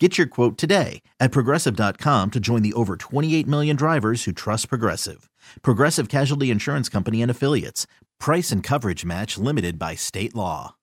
Get your quote today at progressive.com to join the over 28 million drivers who trust Progressive. Progressive Casualty Insurance Company and Affiliates. Price and coverage match limited by state law.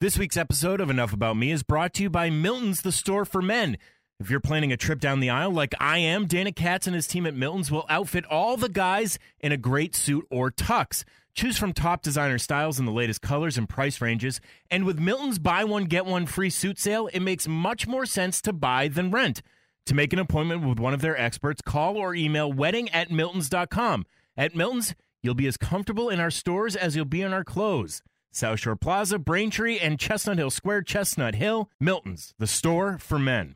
This week's episode of Enough About Me is brought to you by Milton's, the store for men. If you're planning a trip down the aisle like I am, Dana Katz and his team at Milton's will outfit all the guys in a great suit or tux. Choose from top designer styles in the latest colors and price ranges. And with Milton's buy one, get one free suit sale, it makes much more sense to buy than rent. To make an appointment with one of their experts, call or email wedding at miltons.com. At Milton's, you'll be as comfortable in our stores as you'll be in our clothes. South Shore Plaza, Braintree, and Chestnut Hill Square, Chestnut Hill, Milton's, the store for men.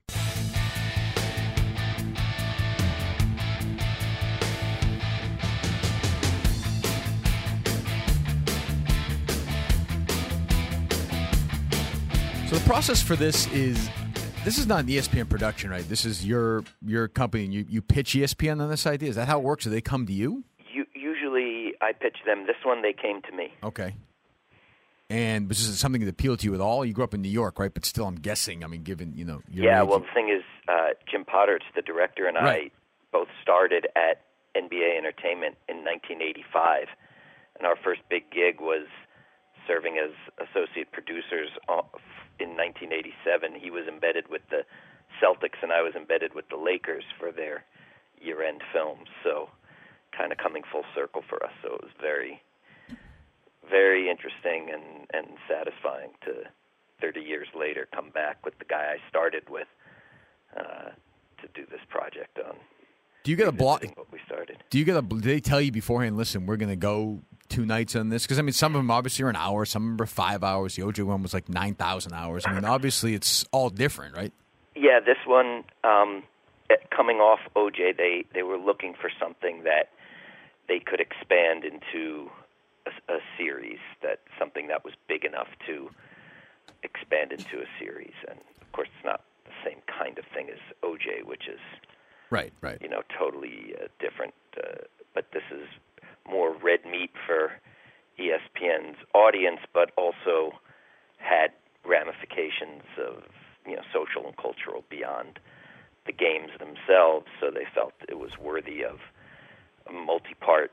Process for this is this is not an ESPN production, right? This is your your company, and you you pitch ESPN on this idea. Is that how it works? Do they come to you? U- usually, I pitch them. This one, they came to me. Okay. And was this something that appealed to you at all? You grew up in New York, right? But still, I'm guessing. I mean, given you know, your yeah. age, Well, the thing is, uh, Jim Podhoretz the director, and Right. I both started at NBA Entertainment in 1985, and our first big gig was serving as associate producers uh, in 1987. He was embedded with the Celtics, and I was embedded with the Lakers for their year-end films. So, kind of coming full circle for us. So it was very, very interesting and and satisfying to 30 years later come back with the guy I started with uh, to do this project on. do you get a block? What we started. Do you get a? Do they tell you beforehand? Listen, we're going to go two nights on this because I mean, some of them obviously are an hour, some of them are five hours. The OJ one was like nine thousand hours. I mean, obviously, it's all different, right? Yeah, this one um, eh, coming off OJ, they they were looking for something that they could expand into a, a series, that something that was big enough to expand into a series. And of course, it's not the same kind of thing as OJ, which is Right, right. you know totally uh, different. Uh, but this is more red meat for ESPN's audience, but also had ramifications of you know social and cultural beyond the games themselves. So they felt it was worthy of a multi-part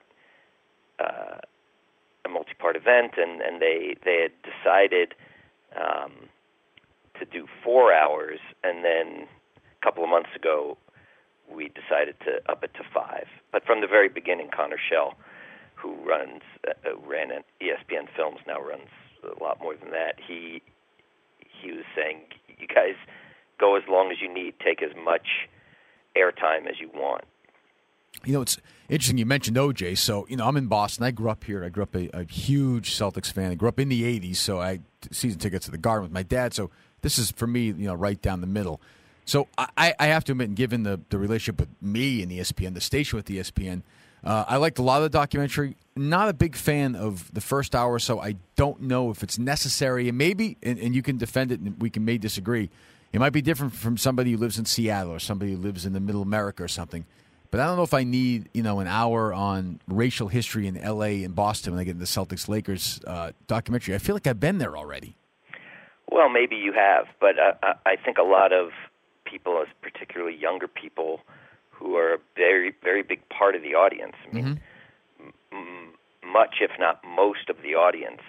uh, a multi-part event, and and they they had decided um, to do four hours, and then a couple of months ago we decided to up it to five. But from the very beginning, Connor Schell, who runs uh, ran at ESPN Films, now runs a lot more than that. He he was saying, "You guys go as long as you need, take as much airtime as you want." You know, it's interesting you mentioned OJ. So, you know, I'm in Boston. I grew up here. I grew up a, a huge Celtics fan. I grew up in the 80s, so I season tickets to the Garden with my dad. So this is, for me, you know, right down the middle. So I, I have to admit, given the, the relationship with me and ESPN, the station with ESPN, uh, I liked a lot of the documentary. Not a big fan of the first hour so. I don't know if it's necessary. And maybe, and, and you can defend it, and we can may disagree. It might be different from somebody who lives in Seattle or somebody who lives in the middle America or something. But I don't know if I need, you know, an hour on racial history in L.A. and Boston when I get into the Celtics Lakers uh, documentary. I feel like I've been there already. Well, maybe you have, but uh, I I think a lot of people, as particularly younger people, who are a very, very big part of the audience. I mean, m- much, if not most, of the audience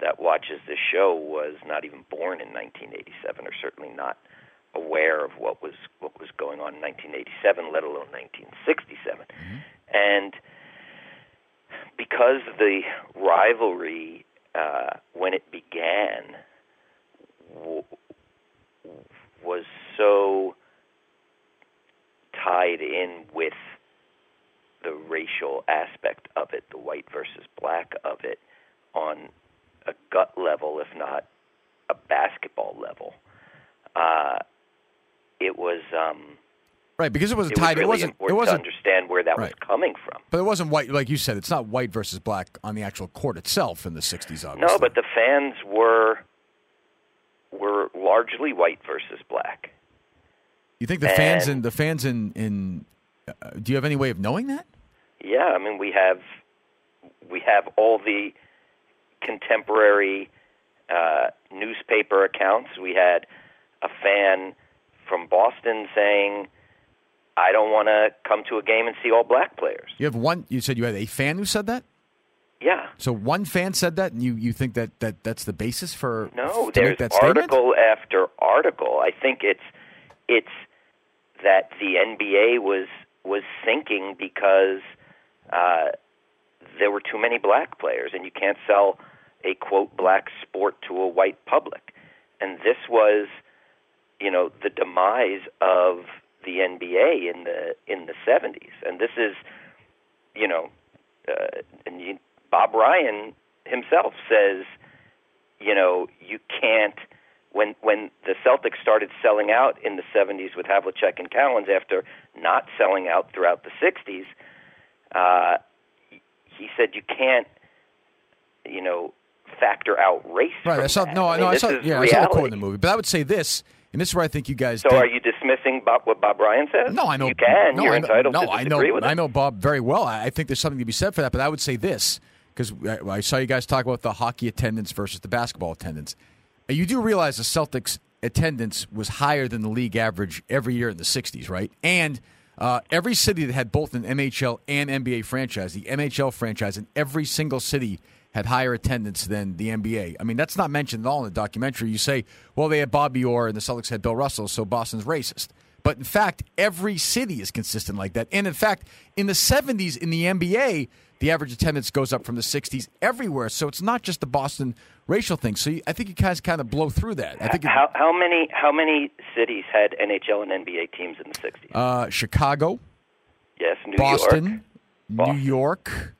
that watches this show was not even born in 1987, or certainly not aware of what was what was going on in 1987, let alone 1967. And because the rivalry, uh, when it began, w- was so tied in with the racial aspect of it, the white versus black of it, on a gut level, if not a basketball level. Uh, it was um, Right, because it wasn't it was really it wasn't. It wasn't. to understand where that Right. was coming from. But it wasn't white, like you said. It's not white versus black on the actual court itself in the '60s. Obviously. No, but the fans were were largely white versus black. You think the fans and- in the fans in in. Uh, do you have any way of knowing that? Yeah, I mean we have we have all the contemporary uh, newspaper accounts. We had a fan from Boston saying, "I don't want to come to a game and see all black players." You have one. You said you had a fan who said that. Yeah, So one fan said that, and you, you think that, that that's the basis for no, to there's make that statement? article after article. I think it's it's that the NBA was was sinking because uh, there were too many black players, and you can't sell a quote black sport to a white public. And this was, you know, the demise of the NBA in the in the 70s. And this is, you know, uh, and you, Bob Ryan himself says, you know, you can't when when the Celtics started selling out in the 70s with Havlicek and Cowens after not selling out throughout the 60s, uh, he said you can't, you know, factor out race. Right. I saw. that. No, I no, I saw. Yeah, I saw the quote in the movie. But I would say this, and this is where I think you guys. So did- are you dismissing Bob, what Bob Ryan says? No, I know. You can. No, You're I know, entitled no, to I know. with I know Bob very well. I, I think there's something to be said for that. But I would say this because I, I saw you guys talk about the hockey attendance versus the basketball attendance. You do realize the Celtics attendance was higher than the league average every year in the '60s, right? And uh, every city that had both an NHL and NBA franchise, the NHL franchise in every single city had higher attendance than the NBA. I mean, that's not mentioned at all in the documentary. You say, well, they had Bobby Orr and the Celtics had Bill Russell, so Boston's racist. But in fact, every city is consistent like that. And in fact, in the 70s in the NBA, the average attendance goes up from the 60s everywhere. So it's not just the Boston racial thing. So you, I think you guys kind of blow through that. I think how how many how many cities had NHL and NBA teams in the 60s? uh, Chicago, yes, New Boston, York. New York.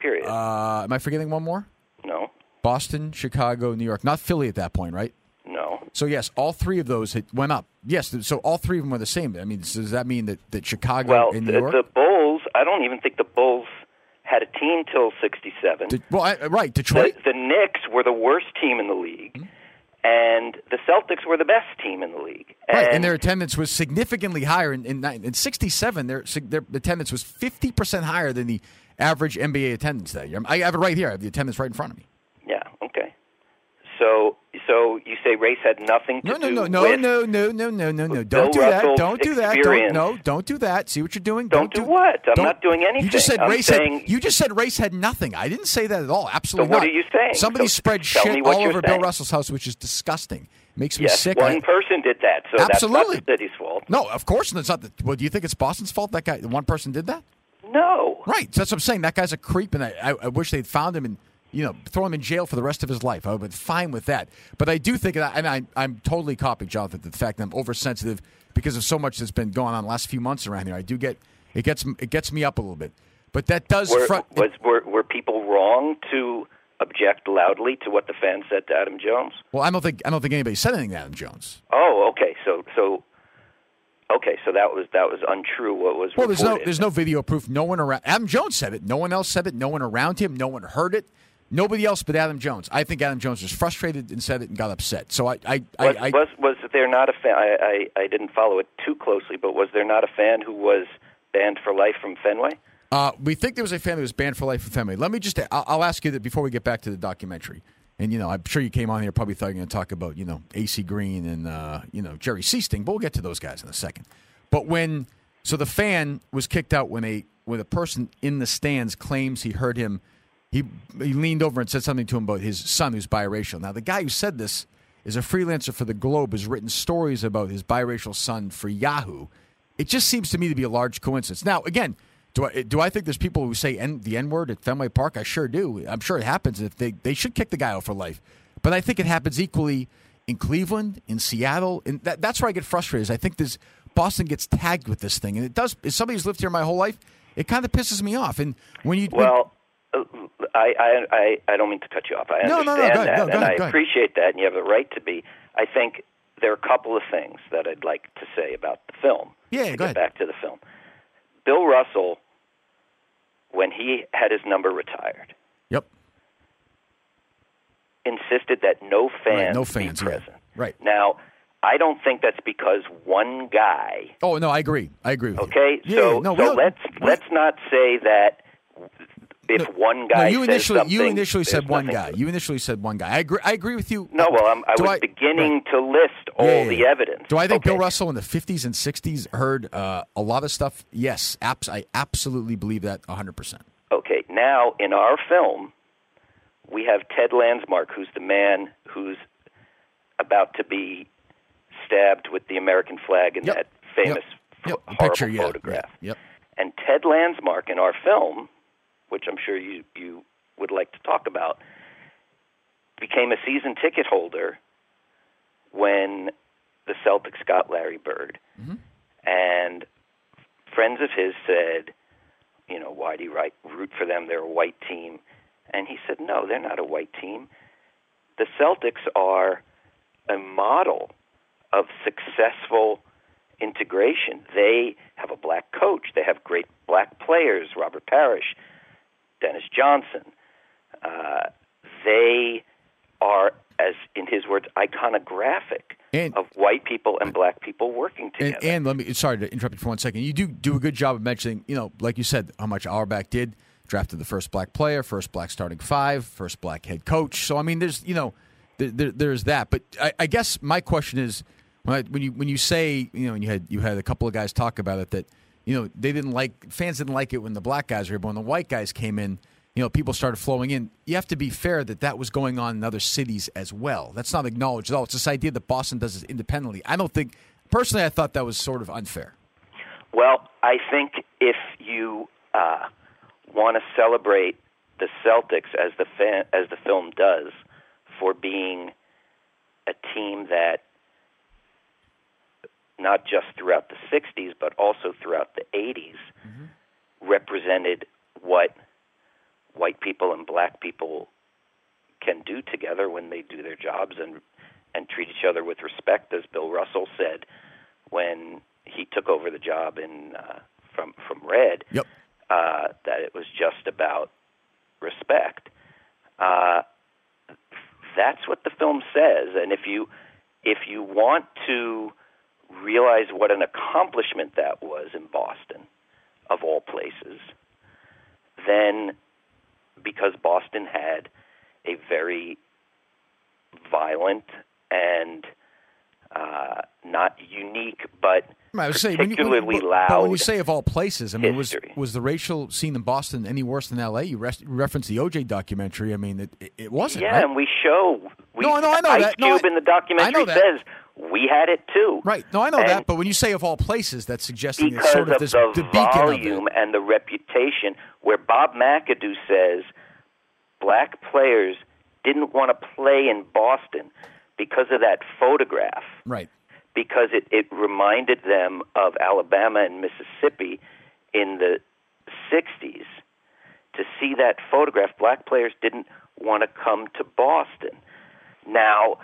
Period. Uh, am I forgetting one more? no, Boston, Chicago, New York. Not Philly at that point, right? no. So yes, all three of those went up. Yes, so all three of them were the same. I mean, does that mean that, that Chicago Well, and the, New York? the Bulls. I don't even think the Bulls had a team till '67. Did- well, I, right, The, Detroit. the Knicks were the worst team in the league, and the Celtics were the best team in the league. Right, and their attendance was significantly higher in in, in '67. Their their attendance was 50 percent higher than the average NBA attendance that year. I have it right here. I have the attendance right in front of me. yeah, okay. So, so you say race had nothing to No, no, do no, no, with no, no, no, no, no, no. Bill Don't do that. Russell's Don't do that. Don't, experience. no, don't do that. See what you're doing. Don't do what? I'm don't- not doing You just anything. said I'm race saying- had. You just said race had nothing. I didn't say that at all. Absolutely So what not. are you saying? Somebody So spread tell me shit what all you're over Bill saying. Russell's house, which is disgusting. Makes me Yes, sick. one I- person did that, so Absolutely. that's not the city's fault. no, of course it's not. The, well, do you think it's Boston's fault that guy? One person did that. No. Right. So that's what I'm saying. That guy's a creep, and I, I, I wish they'd found him and you know throw him in jail for the rest of his life. I would have been fine with that. But I do think, and, I, and I, I'm totally copying Jonathan the fact that I'm oversensitive because of so much that's been going on the last few months around here. I do get it gets it gets me up a little bit. But that does Were, front. was, were, were people wrong to object loudly to what the fans said to Adam Jones? well, I don't think I don't think anybody said anything to Adam Jones. Oh, okay. So, so, okay. So that was that was untrue. What was Well, there's no there's no video proof. No one around Adam Jones said it. No one else said it. No one around him. No one heard it. Nobody else but Adam Jones. I think Adam Jones was frustrated and said it and got upset. So I I, I, was, I was was there not a fan? I, I I didn't follow it too closely, but was there not a fan who was banned for life from Fenway? Uh, we think there was a fan that was banned for life from Fenway. Let me just, I'll, I'll ask you that before we get back to the documentary. And, you know, I'm sure you came on here probably thought you were going to talk about, you know, AC Green and, uh, you know, Jerry Sichting, but we'll get to those guys in a second. But when, so the fan was kicked out when a, when a person in the stands claims he heard him, he, he leaned over and said something to him about his son who's biracial. Now, the guy who said this is a freelancer for the Globe, has written stories about his biracial son for Yahoo. It just seems to me to be a large coincidence. Now, again, do I do I think there's people who say N, the N word at Fenway Park? I sure do. I'm sure it happens. If they they should kick the guy out for life, but I think it happens equally in Cleveland, in Seattle, and that, that's where I get frustrated. Is I think this Boston gets tagged with this thing, and it does. As somebody who's lived here my whole life, it kind of pisses me off. And when you Well, I, I I I don't mean to cut you off. I No, no, no, understand ahead. that, and ahead, I appreciate that, and you have the right to be. I think there are a couple of things that I'd like to say about the film. Yeah, to go ahead. back to the film. Bill Russell, when he had his number retired, Yep. insisted that no fans, Right, no be fans, yeah. present. Right. Now, I don't think that's because one guy. Oh no, I agree. I agree with Okay, you. so yeah, no, so let's let's not say that if no, one guy No, you initially you initially said one guy. You initially said one guy. I agree. I agree with you. No, well, I'm, I Do was beginning to list all Yeah, yeah, the yeah. evidence. Do I think Okay. Bill Russell in the 50s and 60s heard uh, a lot of stuff? Yes, abs- I absolutely believe that 100%. Okay, now in our film, we have Ted Landsmark, who's the man who's about to be stabbed with the American flag in Yep. that famous Yep. The horrible picture, photograph. Yep. And Ted Landsmark in our film, which I'm sure you, you would like to talk about, became a season ticket holder when the Celtics got Larry Bird. Mm-hmm. And friends of his said, you know, why do you write, root for them? They're a white team. And he said, no, they're not a white team. The Celtics are a model of successful integration. They have a black coach. They have great black players, Robert Parish, Dennis Johnson. Uh, they are, as in his words, iconographic And- of white people and black people working together. And, and let me sorry to interrupt you for one second. You do do a good job of mentioning, you know, like you said, how much Auerbach did. Drafted the first black player, first black starting five, first black head coach. So I mean, there's you know, there, there, there's that. But I, I guess my question is, when, I, when you when you say you know, and you had you had a couple of guys talk about it that you know they didn't like fans didn't like it when the black guys were here, but when the white guys came in, you know, people started flowing in. You have to be fair that that was going on in other cities as well. That's not acknowledged at all. It's this idea that Boston does this independently. I don't think personally. I thought that was sort of unfair. Well, I think if you uh, want to celebrate the Celtics as the fan, as the film does for being a team that not just throughout the 60s but also throughout the 80s represented what white people and black people can do together when they do their jobs and and treat each other with respect as Bill Russell said when he took over the job in uh, from from Red Yep. uh, that it was just about respect. Uh, that's what the film says, and if you if you want to realize what an accomplishment that was in Boston, of all places, then because Boston had a very violent and uh, not unique, but I was saying, when you, particularly when, loud. But when you say of all places, I mean, was history. was the racial scene in Boston any worse than L.A.? You rest, referenced the O.J. documentary. I mean, it, it, wasn't. Yeah, right? and we show. We, No, no, I know Ice that. No, Cube I- in the documentary I know that. says we had it too. Right. No, I know And that. But when you say of all places, that's suggesting it's because sort of of this the the volume and the reputation, where Bob McAdoo says black players didn't want to play in Boston because of that photograph. Right. because it, it reminded them of Alabama and Mississippi in the 60s. To see that photograph, black players didn't want to come to Boston. Now,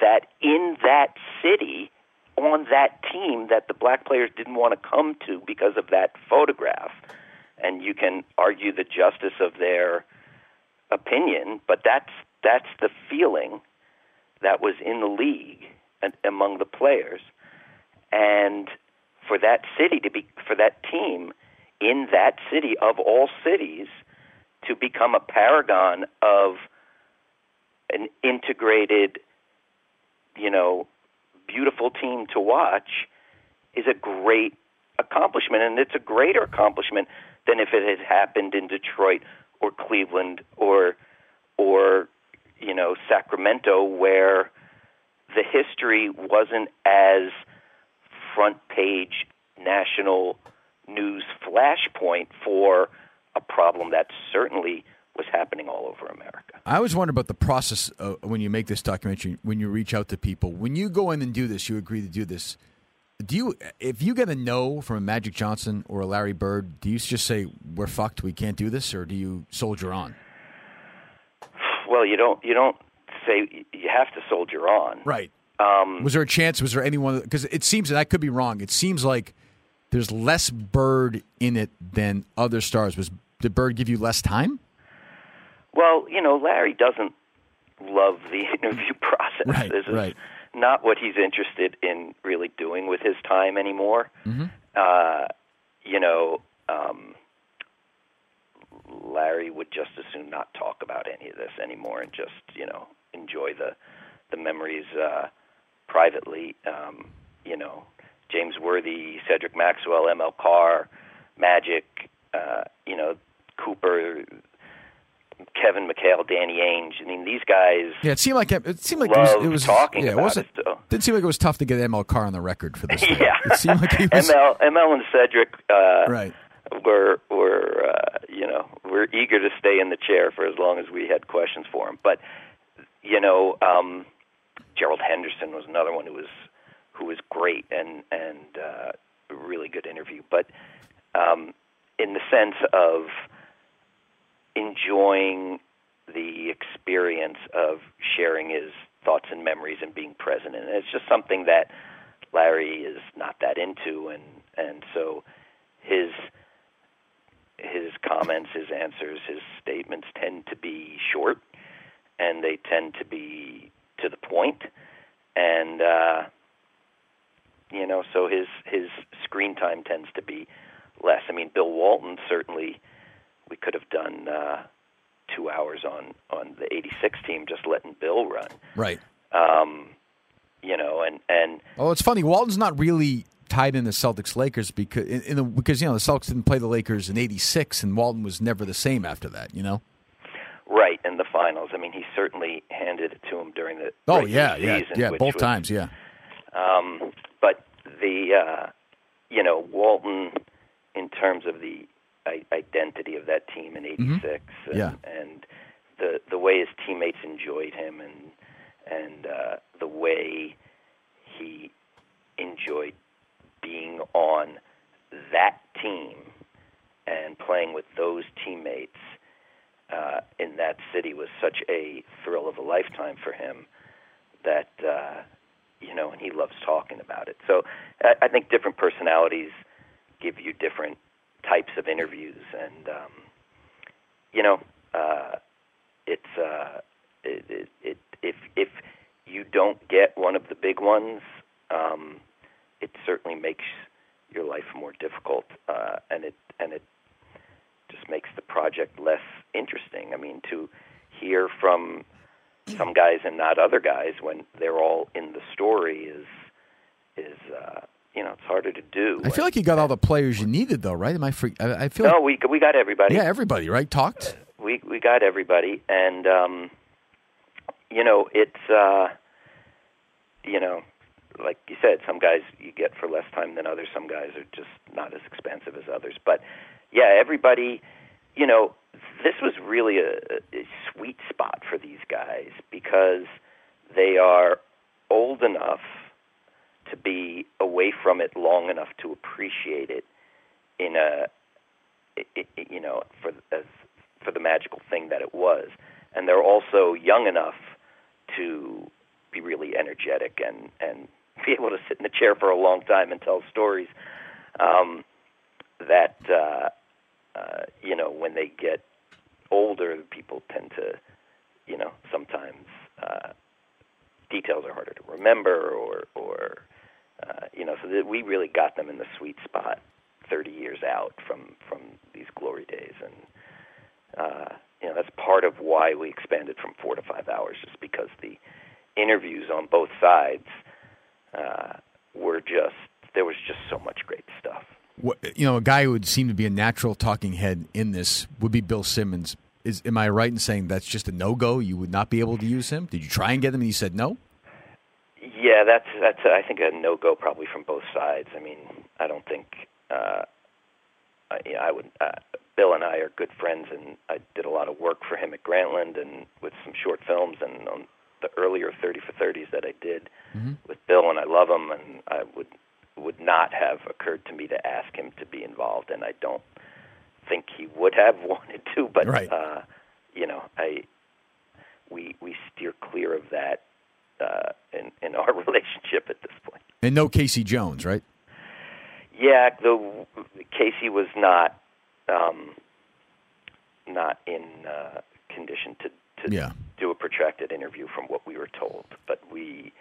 that in that city, on that team, that the black players didn't want to come to because of that photograph, and you can argue the justice of their opinion, but that's that's the feeling that was in the league and among the players, and for that city to be for that team in that city of all cities to become a paragon of an integrated, you know, beautiful team to watch is a great accomplishment, and it's a greater accomplishment than if it had happened in Detroit or Cleveland or or you know Sacramento, where the history wasn't as front page national news flashpoint for a problem that certainly was happening all over America. I always wonder about the process uh, when you make this documentary, when you reach out to people. When you go in and do this, you agree to do this. Do you, if you get a no from a Magic Johnson or a Larry Bird, do you just say we're fucked, we can't do this, or do you soldier on? Well, you don't you don't say you have to soldier on. Right. Um, Was there a chance? Was there anyone? Because it seems, and I could be wrong. It seems like there's less Bird in it than other stars. Was did Bird give you less time? well, you know, Larry doesn't love the interview process. Right, this is right. not what he's interested in really doing with his time anymore. Mm-hmm. Uh, you know, um, Larry would just as soon not talk about any of this anymore and just, you know, enjoy the the memories uh, privately. Um, you know, James Worthy, Cedric Maxwell, ML Carr, Magic, uh, you know, Cooper, Kevin McHale, Danny Ainge. I mean, these guys. Yeah, it seemed like it seemed like it was, it was talking yeah, it wasn't. it. Didn't seem like it was tough to get ML Carr on the record for this. Yeah, it seemed like he was ML, ML and Cedric uh, right. Were were uh, you know were eager to stay in the chair for as long as we had questions for him. But you know, um, Gerald Henderson was another one who was who was great and and uh, a really good interview. But um, in the sense of enjoying the experience of sharing his thoughts and memories and being present, and it's just something that Larry is not that into, and and so his his comments, his answers, his statements tend to be short, and they tend to be to the point, and uh, you know, so his his screen time tends to be less. I mean, Bill Walton certainly we could have done uh, two hours on on the '86 team just letting Bill run. Right. Um, you know, and and Oh, it's funny. Walton's not really tied in the Celtics Lakers because in, the, because you know the Celtics didn't play the Lakers in '86, and Walton was never the same after that. You know. right in the finals. I mean, he certainly handed it to him during the Oh yeah, yeah, season, yeah. Both was- times, yeah. Um, but the uh, you know Walton, in terms of the I- identity of that team in '86, and, Mm-hmm. Yeah. and the the way his teammates enjoyed him, and and uh, the way he enjoyed being on that team and playing with those teammates uh, in that city was such a thrill of a lifetime for him that uh, you know, and he loves talking about it. So I, think different personalities give you different types of interviews, and um, you know, uh, it's uh, it, it, it, if if you don't get one of the big ones, um, it certainly makes your life more difficult, uh, and it and it just makes the project less interesting. I mean, to hear from some guys and not other guys when they're all in the story is is uh, you know it's harder to do. I feel like you got all the players you needed, though, right? Am I? Free, I, I feel. no, like, we we got everybody. yeah, everybody, right? Talked. we we got everybody, and um, you know it's uh, you know like you said, some guys you get for less time than others. Some guys are just not as expensive as others. But yeah, everybody, you know, this was really a, a sweet spot for these guys because they are old enough to be away from it long enough to appreciate it in a i- i- you know for as for the magical thing that it was and they're also young enough to be really energetic and and be able to sit in the chair for a long time and tell stories um that uh uh you know when they get older people tend to you know sometimes uh details are harder to remember or or uh, you know so that we really got them in the sweet spot 30 years out from from these glory days. And uh, you know that's part of why we expanded from four to five hours just because the interviews on both sides uh, were just there was just so much great stuff What, you know, a guy who would seem to be a natural talking head in this would be Bill Simmons. Is am I right in saying that's just a no go? You would not be able to use him. Did you try and get him, and he said no? Yeah, that's that's I think a no go probably from both sides. I mean, I don't think uh, I, you know, I would. Uh, Bill and I are good friends, and I did a lot of work for him at Grantland and with some short films and on the earlier thirty for thirties that I did with Bill, and I love him, and I would would not have occurred to me to ask him to be involved, and I don't think he would have wanted to, but Right. uh, you know, I we we steer clear of that uh, in in our relationship at this point. And no K.C. Jones, right? Yeah, the K.C. was not um, not in uh, condition to to Yeah. do a protracted interview from what we were told, but we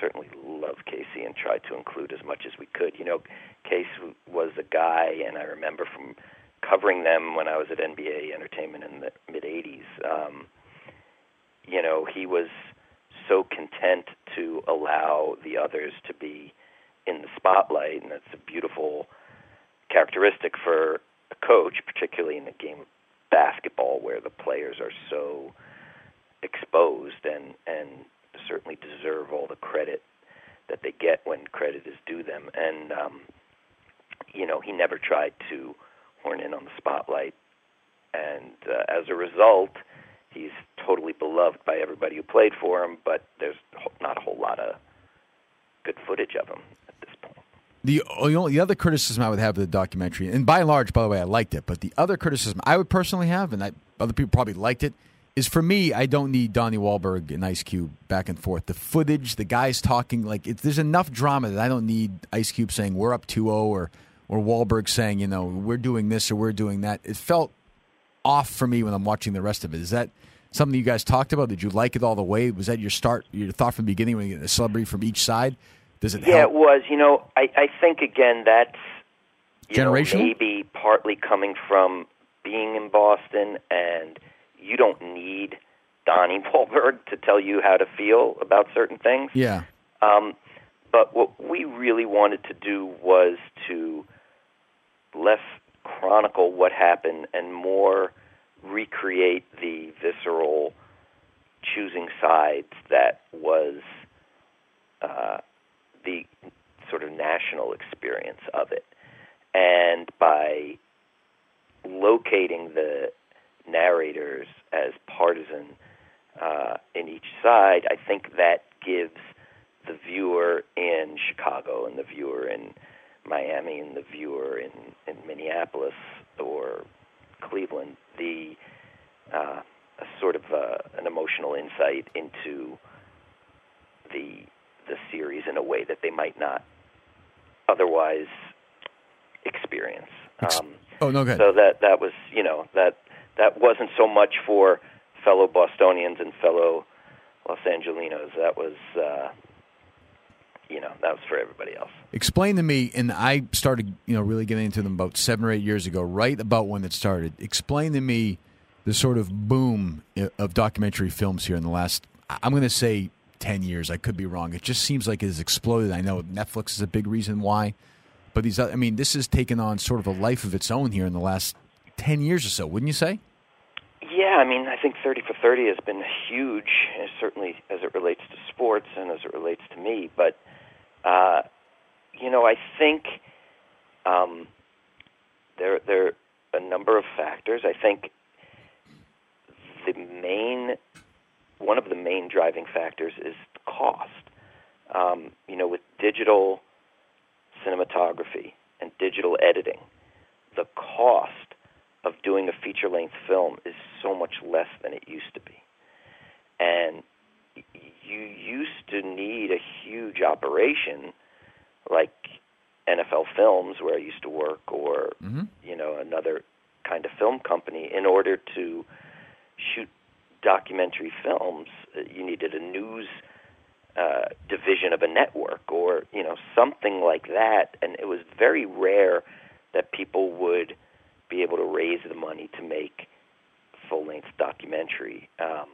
certainly loved K.C. and tried to include as much as we could. You know, Case was a guy, and I remember from covering them when I was at NBA Entertainment in the mid '80s. Um, you know, he was so content to allow the others to be in the spotlight, and that's a beautiful characteristic for a coach, particularly in the game of basketball, where the players are so exposed and and certainly deserve all the credit that they get when credit is due them. And um, you know, he never tried to horn in on the spotlight, and uh, as a result, he's totally beloved by everybody who played for him. But there's not a whole lot of good footage of him. The uh, the only the other criticism I would have of the documentary, and by and large, by the way, I liked it. But the other criticism I would personally have, and I, other people probably liked it, is for me, I don't need Donnie Wahlberg and Ice Cube back and forth. The footage, the guys talking, like it, there's enough drama that I don't need Ice Cube saying we're up 2-0 or or Wahlberg saying you know we're doing this or we're doing that. It felt off for me when I'm watching the rest of it. Is that something you guys talked about? Did you like it all the way? Was that your start, your thought from the beginning when you get a celebrity from each side? Does it Yeah, help? it was. You know, I, I think again that's know, maybe partly coming from being in Boston, and you don't need Donnie Wahlberg to tell you how to feel about certain things. Yeah. Um, but what we really wanted to do was to less chronicle what happened and more recreate the visceral choosing sides that was uh, the sort of national experience of it. And by locating the narrators as partisan uh, in each side, I think that gives the viewer in Chicago and the viewer in Miami and the viewer in, in Minneapolis or Cleveland the uh, a sort of uh, an emotional insight into the the series in a way that they might not otherwise experience. Um, Oh no, go ahead. so that that was you know that that wasn't so much for fellow Bostonians and fellow Los Angelinos. That was uh, you know that was for everybody else. Explain to me, and I started, you know, really getting into them about seven or eight years ago, right about when it started. Explain to me the sort of boom of documentary films here in the last, I'm going to say, ten years. I could be wrong. It just seems like it has exploded. I know Netflix is a big reason why, but these, I mean, this has taken on sort of a life of its own here in the last ten years or so. Wouldn't you say? Yeah, I mean, I think 30 for 30 has been huge, uh, certainly as it relates to sports and as it relates to me. But, uh, you know, I think um, there, there are a number of factors. I think the main, one of the main driving factors is cost. Um, you know, with digital cinematography and digital editing, the cost of doing a feature length film is so much less than it used to be. And you used to need a huge operation like NFL Films, where I used to work, or you know another kind of film company, in order to shoot documentary films. uh, You needed a news uh, division of a network, or you know something like that, and it was very rare that people would be able to raise the money to make full length documentary. Um,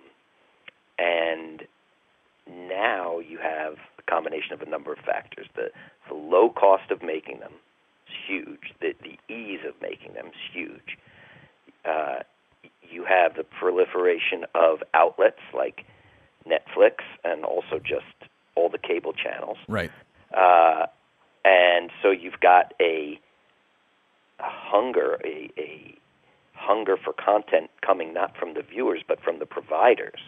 and now you have a combination of a number of factors. The, the low cost of making them is huge, the, the ease of making them is huge. Uh, you have the proliferation of outlets like Netflix and also just all the cable channels. Right. Uh, and so you've got a, a hunger, a, a hunger for content coming not from the viewers but from the providers,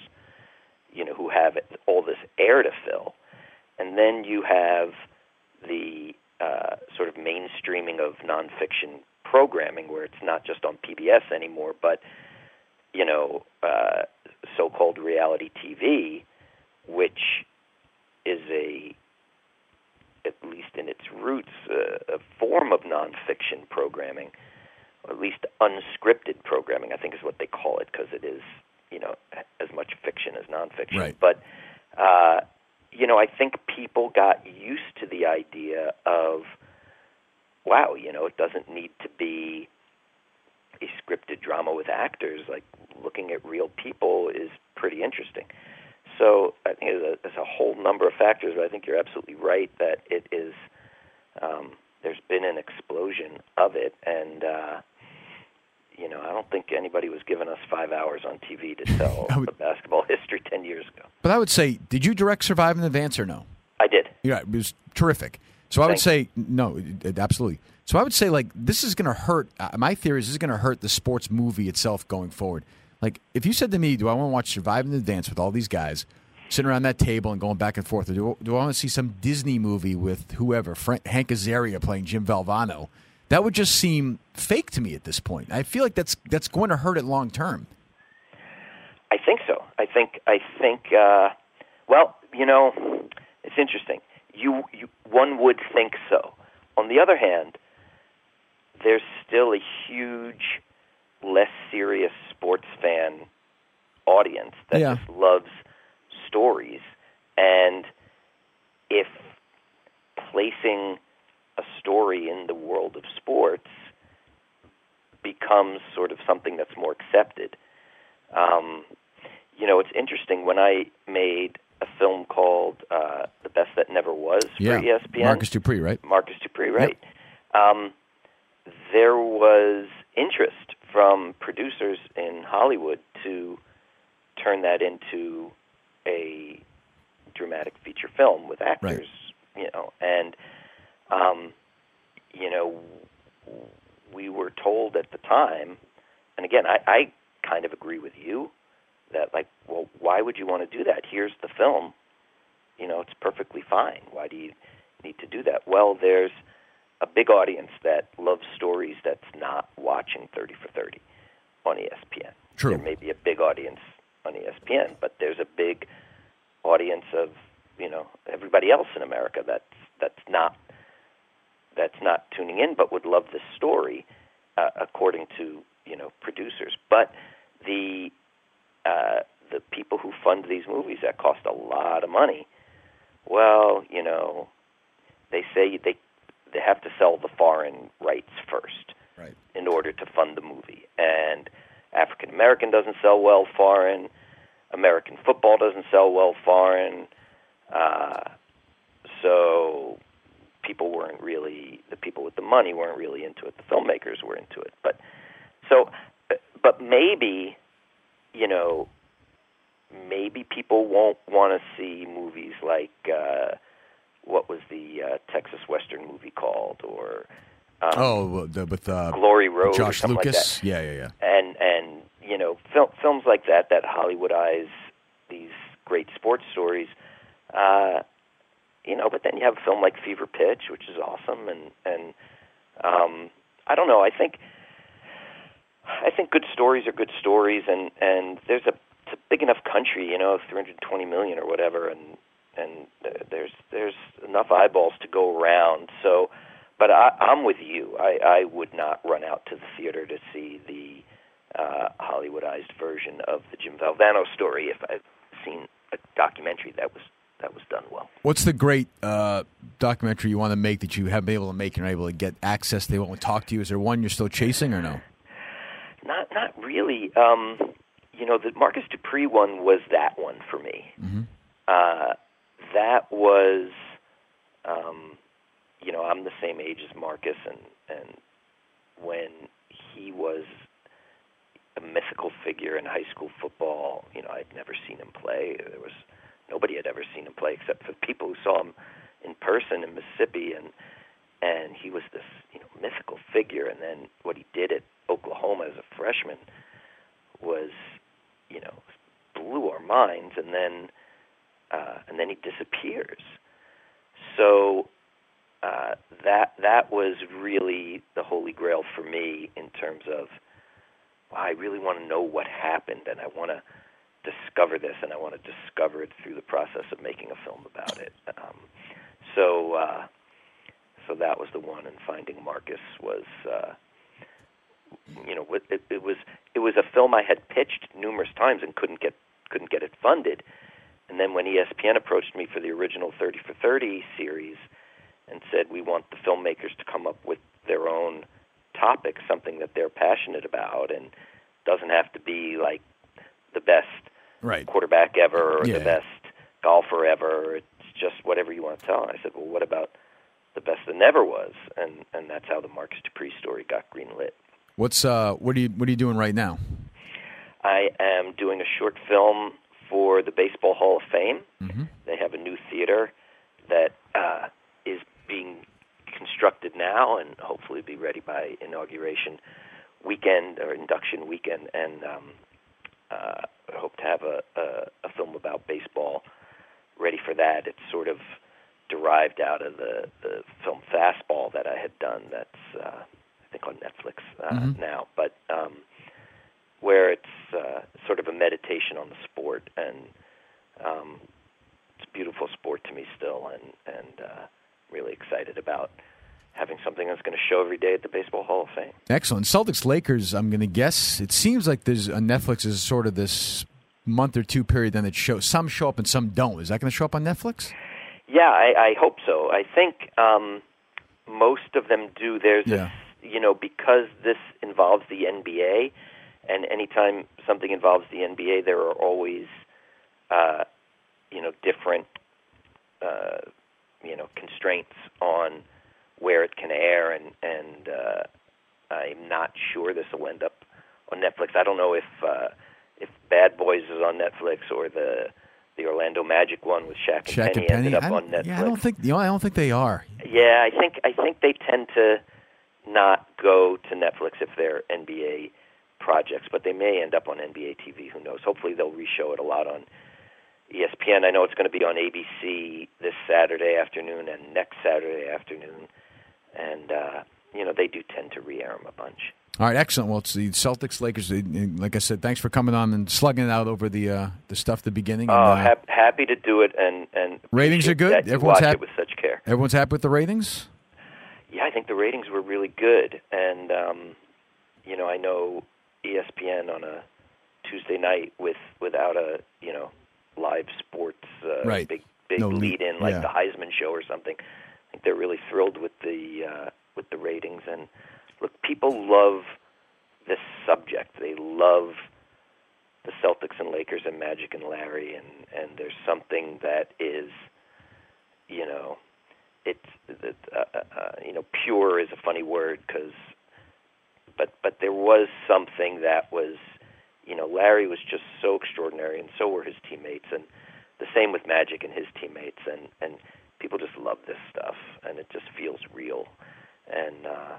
you know, who have all this air to fill. And then you have the uh, sort of mainstreaming of nonfiction programming, where it's not just on PBS anymore, but you know, uh, so-called reality TV, which is a, at least in its roots, a, a form of nonfiction programming, or at least unscripted programming. I think is what they call it because it is, you know, as much fiction as nonfiction. Right. But uh, you know, I think people got used to the idea of, wow, you know, it doesn't need to be a scripted drama with actors. Like looking at real people is pretty interesting. So I think there's a, there's a whole number of factors, but I think you're absolutely right that it is. Um, there's been an explosion of it, and uh, you know I don't think anybody was giving us five hours on TV to tell would- the basketball history ten years ago. But I would say, did you direct Survive and Advance or no? I did. Yeah, it was terrific. So I would say no, absolutely. So I would say like this is going to hurt. Uh, my theory is this is going to hurt the sports movie itself going forward. Like if you said to me, "Do I want to watch Survive and Advance with all these guys sitting around that table and going back and forth, or do, do I want to see some Disney movie with whoever Frank, Hank Azaria playing Jim Valvano?" That would just seem fake to me at this point. I feel like that's that's going to hurt it long term. I think so. I think I think uh, well, you know, it's interesting. You, you one would think so. On the other hand, there's still a huge less serious sports fan audience that Yeah. just loves stories and if placing a story in the world of sports becomes sort of something that's more accepted. Um, you know, it's interesting when I made a film called uh, "The Best That Never Was" for Yeah, ESPN. Marcus Dupree, right? Marcus Dupree, right? Um, there was interest from producers in Hollywood to turn that into a dramatic feature film with actors, you know, and um, you know, we were told at the time, and again, I, I kind of agree with you that like, well, why would you want to do that? Here's the film, you know, it's perfectly fine. Why do you need to do that? Well, there's a big audience that loves stories that's not watching 30 for 30 on ESPN. True. There may be a big audience on ESPN, but there's a big audience of you know everybody else in America that's that's not that's not tuning in, but would love this story, uh, according to you know producers. But the uh, the people who fund these movies that cost a lot of money, well, you know, they say they they have to sell the foreign rights first Right. in order to fund the movie. And African American doesn't sell well foreign. American football doesn't sell well foreign. Uh, so people weren't really the people with the money weren't really into it. The filmmakers were into it. But so, but maybe you know, maybe people won't want to see movies like uh, what was the uh, Texas Western movie called, or um, Oh, the, with uh, Glory Road, or Josh something like Lucas. that yeah, yeah, yeah. and and you know fil- films like that that Hollywoodize these great sports stories. Uh, you know, but then you have a film like Fever Pitch, which is awesome, and and um, I don't know. I think I think good stories are good stories, and and there's a it's a big enough country, you know, 320 million or whatever, and and there's there's enough eyeballs to go around. So, but I, I'm with you. I, I would not run out to the theater to see the uh, Hollywoodized version of the Jim Valvano story if I've seen a documentary that was that was done well. What's the great uh, documentary you want to make that you haven't been able to make and are able to get access? They won't talk to you. Is there one you're still chasing or no? Um, you know, the Marcus Dupree one was that one for me. Mm-hmm. Uh, that was, um, you know, I'm the same age as Marcus, and and when he was a mythical figure in high school football, you know, I'd never seen him play. There was nobody had ever seen him play except for people who saw him in person in Mississippi, and and he was this you know mythical figure. And then what he did at Oklahoma as a freshman was, you know, blew our minds. And then uh, and then he disappears. So uh, that that was really the holy grail for me in terms of wow, I really want to know what happened, and I want to discover this, and I want to discover it through the process of making a film about it. Um, so uh, so that was the one. And Finding Marcus was, uh, you know, it, it was it was a film I had pitched numerous times and couldn't get couldn't get it funded. And then when ESPN approached me for the original 30 for 30 series and said we want the filmmakers to come up with their own topic, something that they're passionate about, and doesn't have to be like the best Right. quarterback ever or Yeah. the best golfer ever. It's just whatever you want to tell. And I said, well, what about the best that never was? And and that's how the Marcus Dupree story got greenlit. What's uh what are you what are you doing right now? I am doing a short film for the Baseball Hall of Fame. Mm-hmm. They have a new theater that uh, is being constructed now, and hopefully be ready by inauguration weekend or induction weekend. And um, uh, I hope to have a, a, a film about baseball ready for that. It's sort of derived out of the, the film Fastball that I had done. That's uh, I think on Netflix uh, Mhm. now, but um, where it's uh, sort of a meditation on the sport, and um, it's a beautiful sport to me still, and and uh, really excited about having something that's going to show every day at the Baseball Hall of Fame. Excellent. Celtics Lakers, I'm going to guess. It seems like there's on Netflix is sort of this month or two period then it shows some show up and some don't. Is that going to show up on Netflix? Yeah, I, I hope so. I think um, most of them do. There's, Yeah. a, you know, because this involves the NBA, and anytime something involves the NBA, there are always, uh, you know, different, uh, you know, constraints on where it can air, and and uh, I'm not sure this will end up on Netflix. I don't know if uh, if Bad Boys is on Netflix or the the Orlando Magic one with Shaq and Shaq Penny and Penny. ended up on Netflix. Yeah, I don't think. You know, I don't think they are. Yeah, I think I think they tend to not go to Netflix if they're NBA projects, but they may end up on NBA TV. Who knows? Hopefully, they'll reshow it a lot on ESPN. I know it's going to be on ABC this Saturday afternoon and next Saturday afternoon, and uh, you know they do tend to re-air them a bunch. All right, excellent. Well, it's the Celtics Lakers. Like I said, thanks for coming on and slugging it out over the uh, the stuff at the beginning. Oh, uh, hap- happy to do it, and and Ratings are good? Everyone's happy with such care. everyone's happy with the ratings. Yeah, I think the ratings were really good, and um, you know, I know ESPN on a Tuesday night with without a you know live sports uh, Right. big big No lead- lead in like yeah. the Heisman show or something. I think they're really thrilled with the uh, with the ratings, and look, people love this subject. They love the Celtics and Lakers and Magic and Larry, and and there's something that is, you know, it's it, uh, uh, uh, you know pure is a funny word because, but but there was something that was, you know, Larry was just so extraordinary, and so were his teammates, and the same with Magic and his teammates, and and people just love this stuff, and it just feels real, and. uh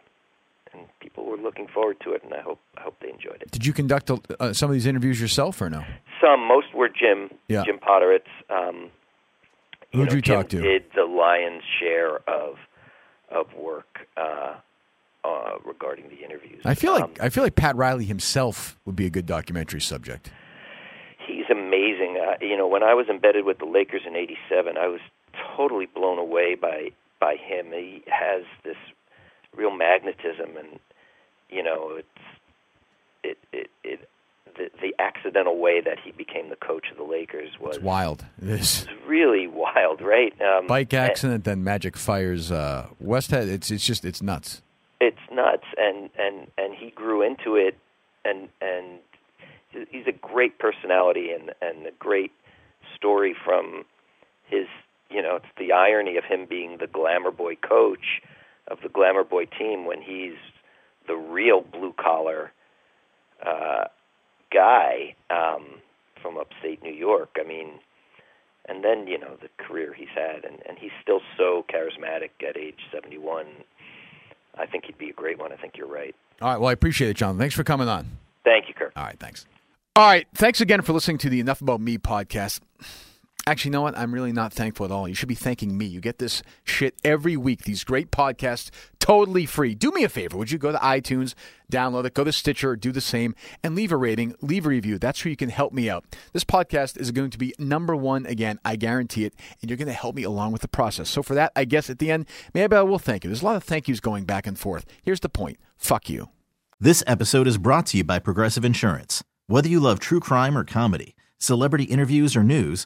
and people were looking forward to it, and I hope I hope they enjoyed it. Did you conduct uh, some of these interviews yourself or no? Some, most were Jim, Yeah. Jim Podhoretz. Um, Who'd know, you talk to? Did the lion's share of of work uh, uh, regarding the interviews. I feel Um, like I feel like Pat Riley himself would be a good documentary subject. he's amazing. Uh, you know, when I was embedded with the Lakers in '87, I was totally blown away by by him. He has this real magnetism, and you know, it's it it it the, the accidental way that he became the coach of the Lakers was It's wild. It is. really wild, right? Um, Bike and accident, then Magic fires uh, Westhead. It's it's just it's nuts. It's nuts, and and and he grew into it, and and he's a great personality and and a great story from his. You know, it's the irony of him being the glamour boy coach of the glamour boy team when he's the real blue collar uh, guy um, from upstate New York. I mean, and then you know the career he's had, and and he's still so charismatic at age seventy one. I think he'd be a great one. I think you're right. All right. Well, I appreciate it, John. Thanks for coming on. Thank you, Kirk. All right. Thanks. All right. Thanks again for listening to the Enough About Me podcast. Actually, you know what? I'm really not thankful at all. You should be thanking me. You get this shit every week, these great podcasts, totally free. Do me a favor. Would you go to iTunes, download it, go to Stitcher, do the same, and leave a rating, leave a review. That's where you can help me out. This podcast is going to be number one again. I guarantee it. And you're going to help me along with the process. So for that, I guess at the end, maybe I will thank you. There's a lot of thank yous going back and forth. Here's the point fuck you. This episode is brought to you by Progressive Insurance. Whether you love true crime or comedy, celebrity interviews or news,